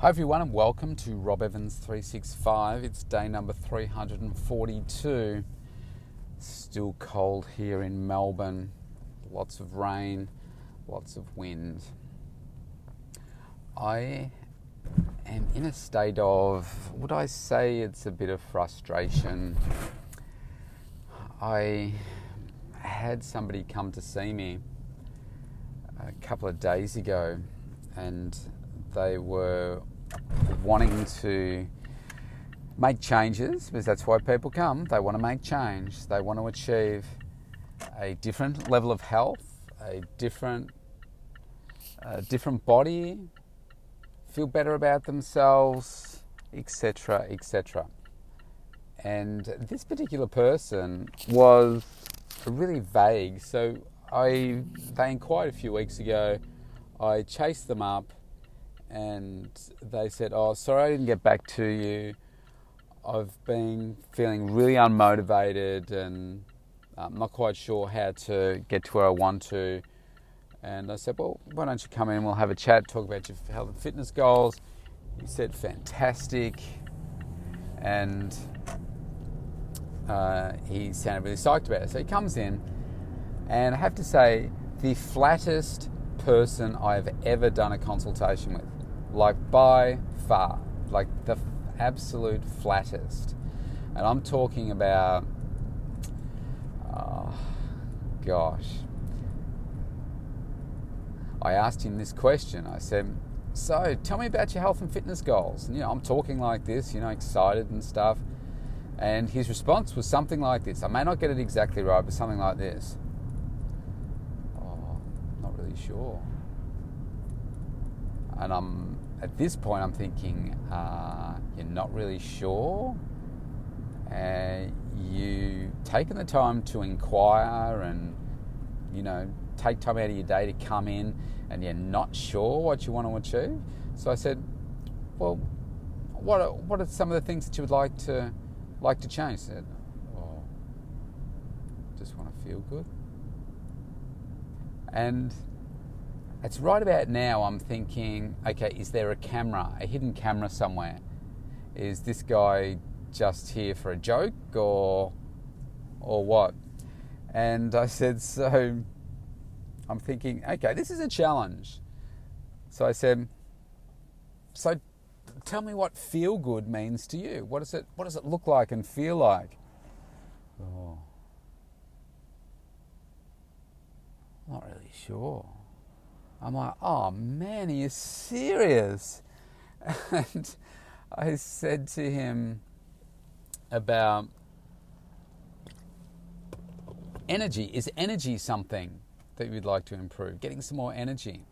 Hi everyone and welcome to Rob Evans 365. It's day number 342. Still cold here in Melbourne. Lots of rain, lots of wind. I am in a state of, would I say it's a bit of frustration? I had somebody come to see me a couple of days ago and they were wanting to make changes because that's why people come. They want to make change. They want to achieve a different level of health, a different, a different body, feel better about themselves, etc., etc. And this particular person was really vague. So I they inquired a few weeks ago. I chased them up, and they said, "Oh, sorry, I didn't get back to you. I've been feeling really unmotivated, and I'm not quite sure how to get to where I want to." And I said, "Well, why don't you come in? We'll have a chat, talk about your health and fitness goals." He said, "Fantastic," and uh, he sounded really psyched about it. So he comes in and I have to say, the flattest person I've ever done a consultation with, like by far, like the absolute flattest. And I'm talking about, oh, gosh. I asked him this question. I said, So tell me about your health and fitness goals. And, you know, I'm talking like this, you know, excited and stuff. And his response was something like this. I may not get it exactly right, but something like this Oh, not really sure. And I'm at this point, I'm thinking, uh, you're not really sure. Uh, you taken the time to inquire and you know take time out of your day to come in, and you're not sure what you want to achieve. So I said, well, what are, what are some of the things that you would like to like to change? Said, oh, just want to feel good. And it's right about now I'm thinking, okay, is there a camera, a hidden camera somewhere? Is this guy just here for a joke or or what? And I said, so I'm thinking, okay, this is a challenge. So I said, so tell me what feel good means to you. What does it what does it look like and feel like? Oh. Not really sure. I'm like, oh man, are you serious? And I said to him about energy. Is energy something that you'd like to improve? Getting some more energy.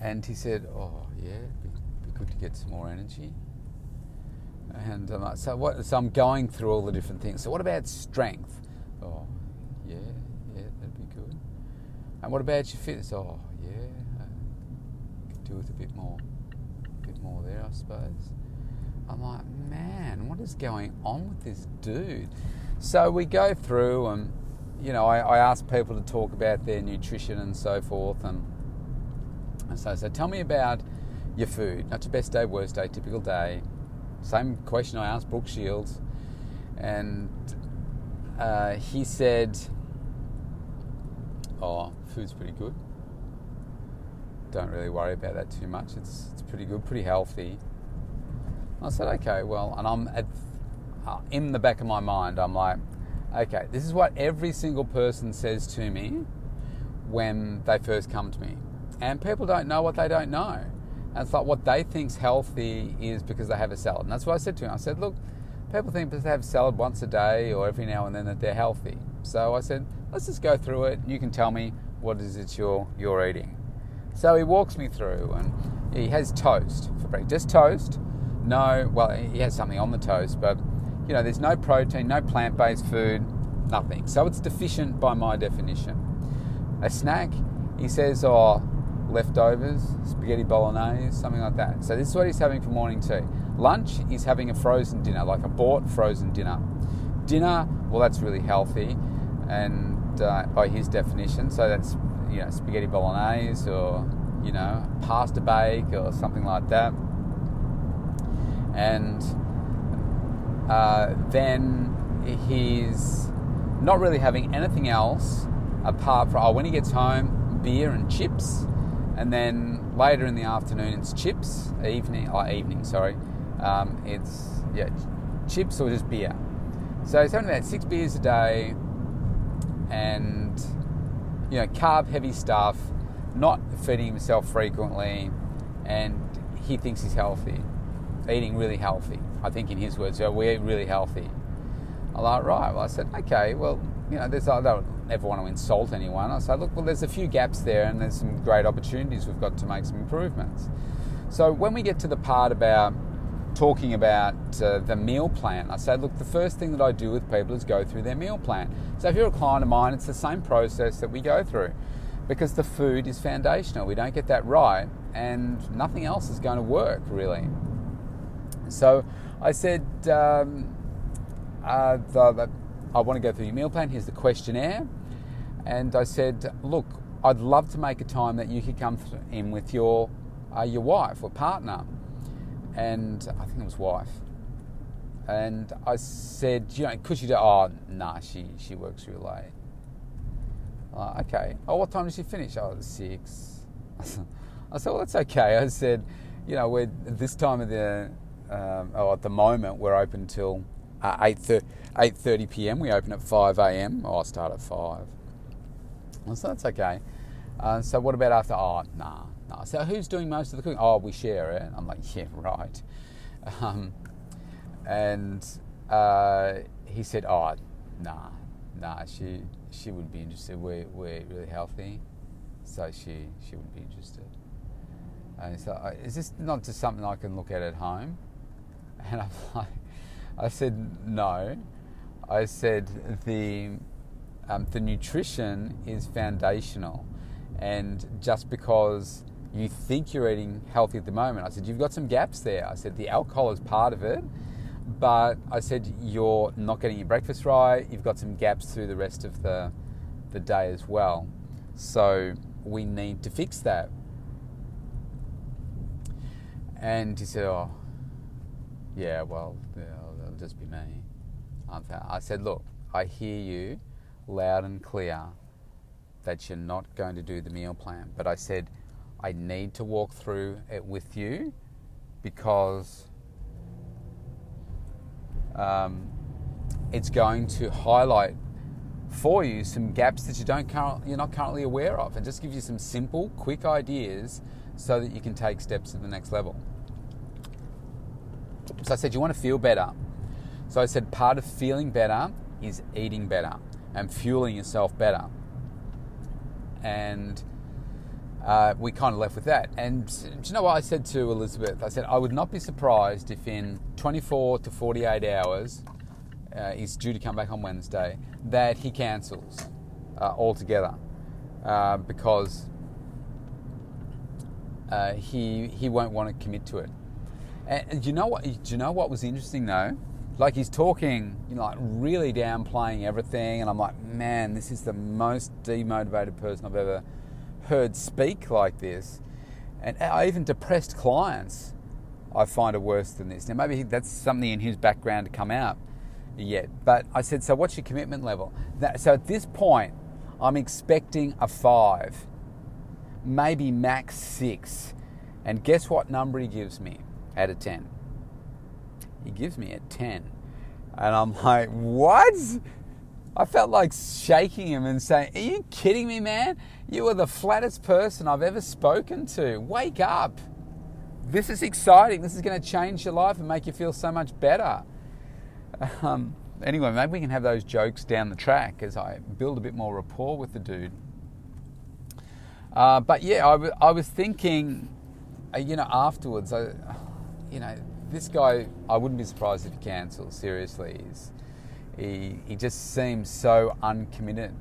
And he said, oh yeah, it'd be, good to get some more energy. And um, so what? So I'm going through all the different things. So what about strength? Oh, yeah, and what about your fitness? Oh, yeah, I could do with a bit more, a bit more there, I suppose. I'm like, man, what is going on with this dude? So we go through, and you know, I, I ask people to talk about their nutrition and so forth, and, and so so tell me about your food. Not your best day, worst day, typical day. Same question I asked Brooke Shields, and uh, he said oh, food's pretty good. Don't really worry about that too much. It's, it's pretty good, pretty healthy. I said, okay, well, and I'm at, uh, in the back of my mind, I'm like, okay, this is what every single person says to me when they first come to me. And people don't know what they don't know. And it's like what they think's healthy is because they have a salad. And that's what I said to him. I said, look, people think because they have salad once a day or every now and then that they're healthy. So I said, let's just go through it. And you can tell me what is it you're, you're eating. So he walks me through and he has toast for breakfast. Toast. No, well, he has something on the toast, but you know, there's no protein, no plant based food, nothing. So it's deficient by my definition. A snack, he says, oh, leftovers, spaghetti bolognese, something like that. So this is what he's having for morning tea. Lunch, he's having a frozen dinner, like a bought frozen dinner. Dinner, well, that's really healthy and uh, by his definition. So that's you know spaghetti bolognese or you know, pasta bake or something like that. And uh, then he's not really having anything else apart from, oh, when he gets home, beer and chips. And then later in the afternoon, it's chips. Evening, oh, evening, sorry. Um, it's, yeah, chips or just beer. So he's having about six beers a day and, you know, carb heavy stuff, not feeding himself frequently, and he thinks he's healthy, eating really healthy. I think in his words, so we're really healthy. I'm like, right. Well, I said, okay, well, you know, there's, I don't ever want to insult anyone. I said, look, well, there's a few gaps there and there's some great opportunities we've got to make some improvements. So when we get to the part about talking about uh, the meal plan, I said, look, the first thing that I do with people is go through their meal plan. So if you're a client of mine, it's the same process that we go through because the food is foundational. We don't get that right, and nothing else is going to work really. So I said, um, uh, the, the, I want to go through your meal plan. Here's the questionnaire. And I said, look, I'd love to make a time that you could come in with your, uh, your wife or partner. And I think it was wife. And I said, you know, could you do, oh, nah, she, she works real late. Uh, okay. Oh, what time does she finish? Oh, six. I said, well, that's okay. I said, you know, we're this time of the, um, oh, at the moment, we're open till uh, 8.30 p.m. We open at 5 a.m. Oh, I start at 5. So that's okay. Uh, so what about after? Oh, nah, nah. So who's doing most of the cooking? Oh, we share it. I'm like, yeah, right. Um, and uh, he said, oh, nah, nah. She she would be interested. We're we're really healthy, so she she would be interested. And so, is this not just something I can look at at home? And I'm like, I said no. I said the um, the nutrition is foundational, and just because you think you're eating healthy at the moment, I said you've got some gaps there. I said the alcohol is part of it, but I said you're not getting your breakfast right. You've got some gaps through the rest of the the day as well. So we need to fix that. And he said, "Oh, yeah, well, yeah, it'll just be me." I said, "Look, I hear you loud and clear that you're not going to do the meal plan, but I said I need to walk through it with you because." Um, it's going to highlight for you some gaps that you don't you're not currently aware of, and just give you some simple, quick ideas so that you can take steps to the next level. So I said you want to feel better. So I said part of feeling better is eating better and fueling yourself better. And uh, we kind of left with that. And do you know what I said to Elizabeth? I said I would not be surprised if in 24 to 48 hours uh, is due to come back on Wednesday, that he cancels uh, altogether uh, because uh, he he won't want to commit to it. And, and you know what? Do you know what was interesting though? Like he's talking, you know, like really downplaying everything, and I'm like, man, this is the most demotivated person I've ever heard speak like this. And I even depressed clients, I find it worse than this. Now maybe that's something in his background to come out yet. But I said, so what's your commitment level? So at this point, I'm expecting a five, maybe max six. And guess what number he gives me out of 10? He gives me a 10. And I'm like, what? I felt like shaking him and saying, Are you kidding me, man? You are the flattest person I've ever spoken to. Wake up. This is exciting. This is going to change your life and make you feel so much better. Um, anyway, maybe we can have those jokes down the track as I build a bit more rapport with the dude. Uh, but yeah, I, w- I was thinking, uh, you know, afterwards, I, you know, this guy, I wouldn't be surprised if he cancels. Seriously, He's, he he just seems so uncommitted.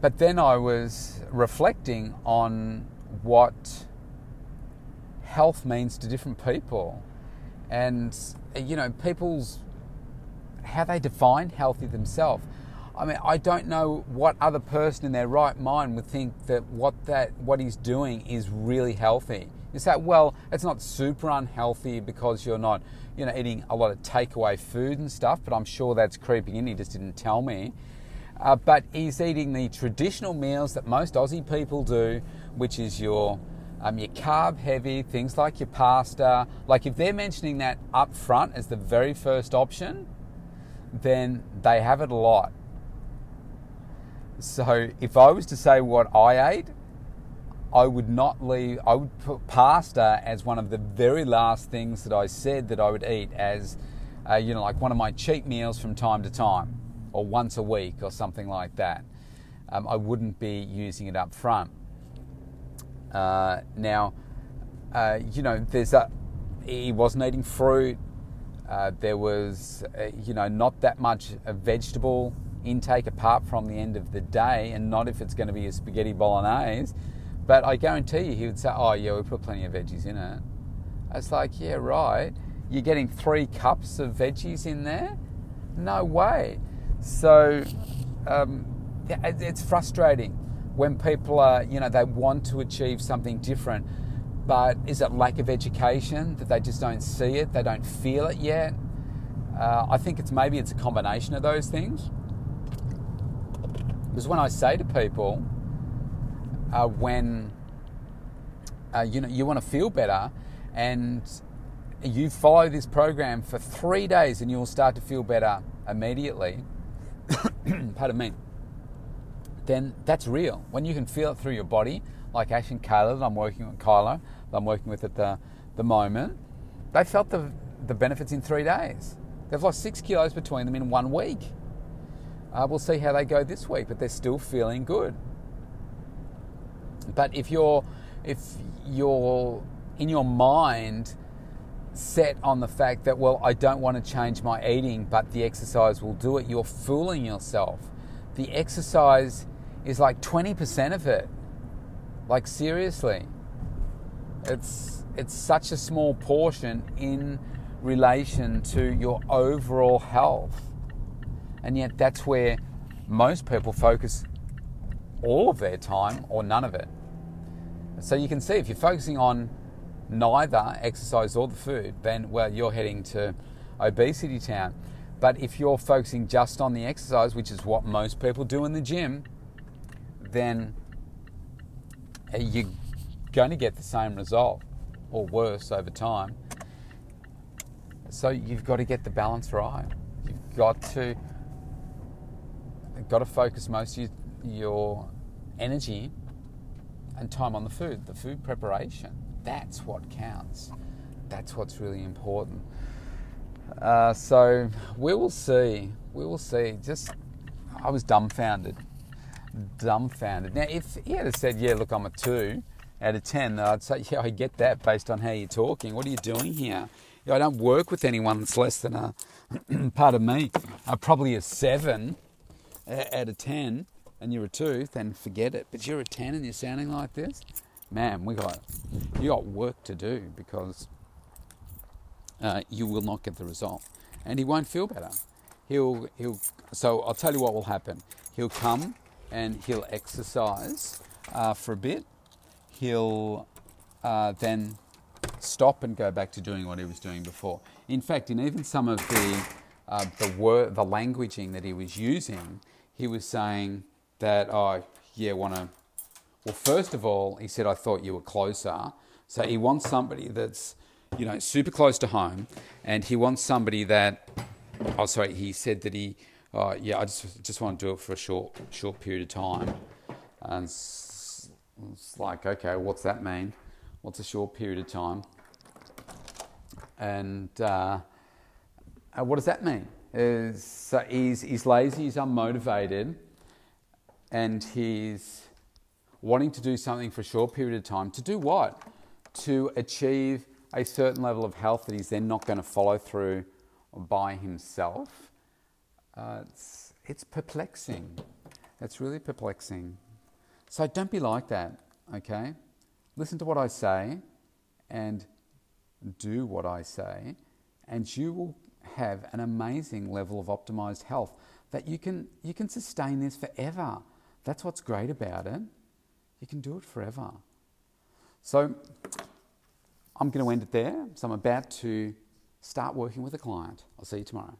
But then I was reflecting on what health means to different people, and you know, people's how they define healthy themselves. I mean, I don't know what other person in their right mind would think that what that what he's doing is really healthy. You say, well, it's not super unhealthy because you're not, you know, eating a lot of takeaway food and stuff. But I'm sure that's creeping in. He just didn't tell me. Uh, but he's eating the traditional meals that most Aussie people do, which is your um, your carb heavy things like your pasta. Like if they're mentioning that up front as the very first option, then they have it a lot. So if I was to say what I ate, I would not leave, I would put pasta as one of the very last things that I said that I would eat as, uh, you know, like one of my cheat meals from time to time or once a week or something like that. Um, I wouldn't be using it up front. Uh, now, uh, you know, there's a, he wasn't eating fruit. Uh, there was, uh, you know, not that much vegetable intake apart from the end of the day, and not if it's going to be a spaghetti bolognese. But I guarantee you, he would say, "Oh yeah, we put plenty of veggies in it." It's like, yeah, right. You're getting three cups of veggies in there? No way. So um, it's frustrating when people are, you know, they want to achieve something different, but is it lack of education that they just don't see it, they don't feel it yet? Uh, I think it's maybe it's a combination of those things. Because when I say to people, uh, when uh, you know you want to feel better, and you follow this program for three days, and you'll start to feel better immediately. pardon me. Then that's real. When you can feel it through your body, like Ash and Kayla that I'm working with, Kyla that I'm working with at the the moment, they felt the the benefits in three days. They've lost six kilos between them in one week. Uh, we'll see how they go this week, but they're still feeling good. But if you're if you're in your mind set on the fact that well I don't want to change my eating but the exercise will do it. You're fooling yourself. The exercise is like 20% of it. Like seriously. It's it's such a small portion in relation to your overall health. And yet, that's where most people focus all of their time or none of it. So you can see if you're focusing on neither exercise or the food, then, well, you're heading to obesity town. But if you're focusing just on the exercise, which is what most people do in the gym, then you're going to get the same result or worse over time. So you've got to get the balance right. You've got to got to focus most of your energy and time on the food, the food preparation. That's what counts. That's what's really important. Uh, so we will see. We will see. Just, I was dumbfounded. Dumbfounded. Now, if he had said, "Yeah, look, I'm a two out of ten, I'd say, "Yeah, I get that based on how you're talking. What are you doing here? I don't work with anyone that's less than a, pardon me, uh, probably a seven out of 10 and you're a 2, then forget it. But you're a 10 and you're sounding like this, man, we got you got work to do because uh, you will not get the result, and he won't feel better. He'll he'll. So I'll tell you what will happen. He'll come and he'll exercise uh, for a bit. He'll uh, then stop and go back to doing what he was doing before. In fact, in even some of the uh, the word, the languaging that he was using, he was saying that, oh, yeah, want to. Well, first of all, he said, I thought you were closer. So he wants somebody that's, you know, super close to home, and he wants somebody that. Oh, sorry. He said that he, oh, yeah, I just just want to do it for a short short period of time, and it's, like, okay, what's that mean? What's a short period of time? And uh, uh what does that mean? is so he's, he's lazy, he's unmotivated, and he's wanting to do something for a short period of time. To do what? To achieve a certain level of health that he's then not going to follow through by himself. Uh, it's, it's perplexing. It's really perplexing. So don't be like that, okay? Listen to what I say and do what I say, and you will have an amazing level of optimized health that you can you can sustain this forever. That's what's great about it. You can do it forever. So I'm going to end it there. So I'm about to start working with a client. I'll see you tomorrow.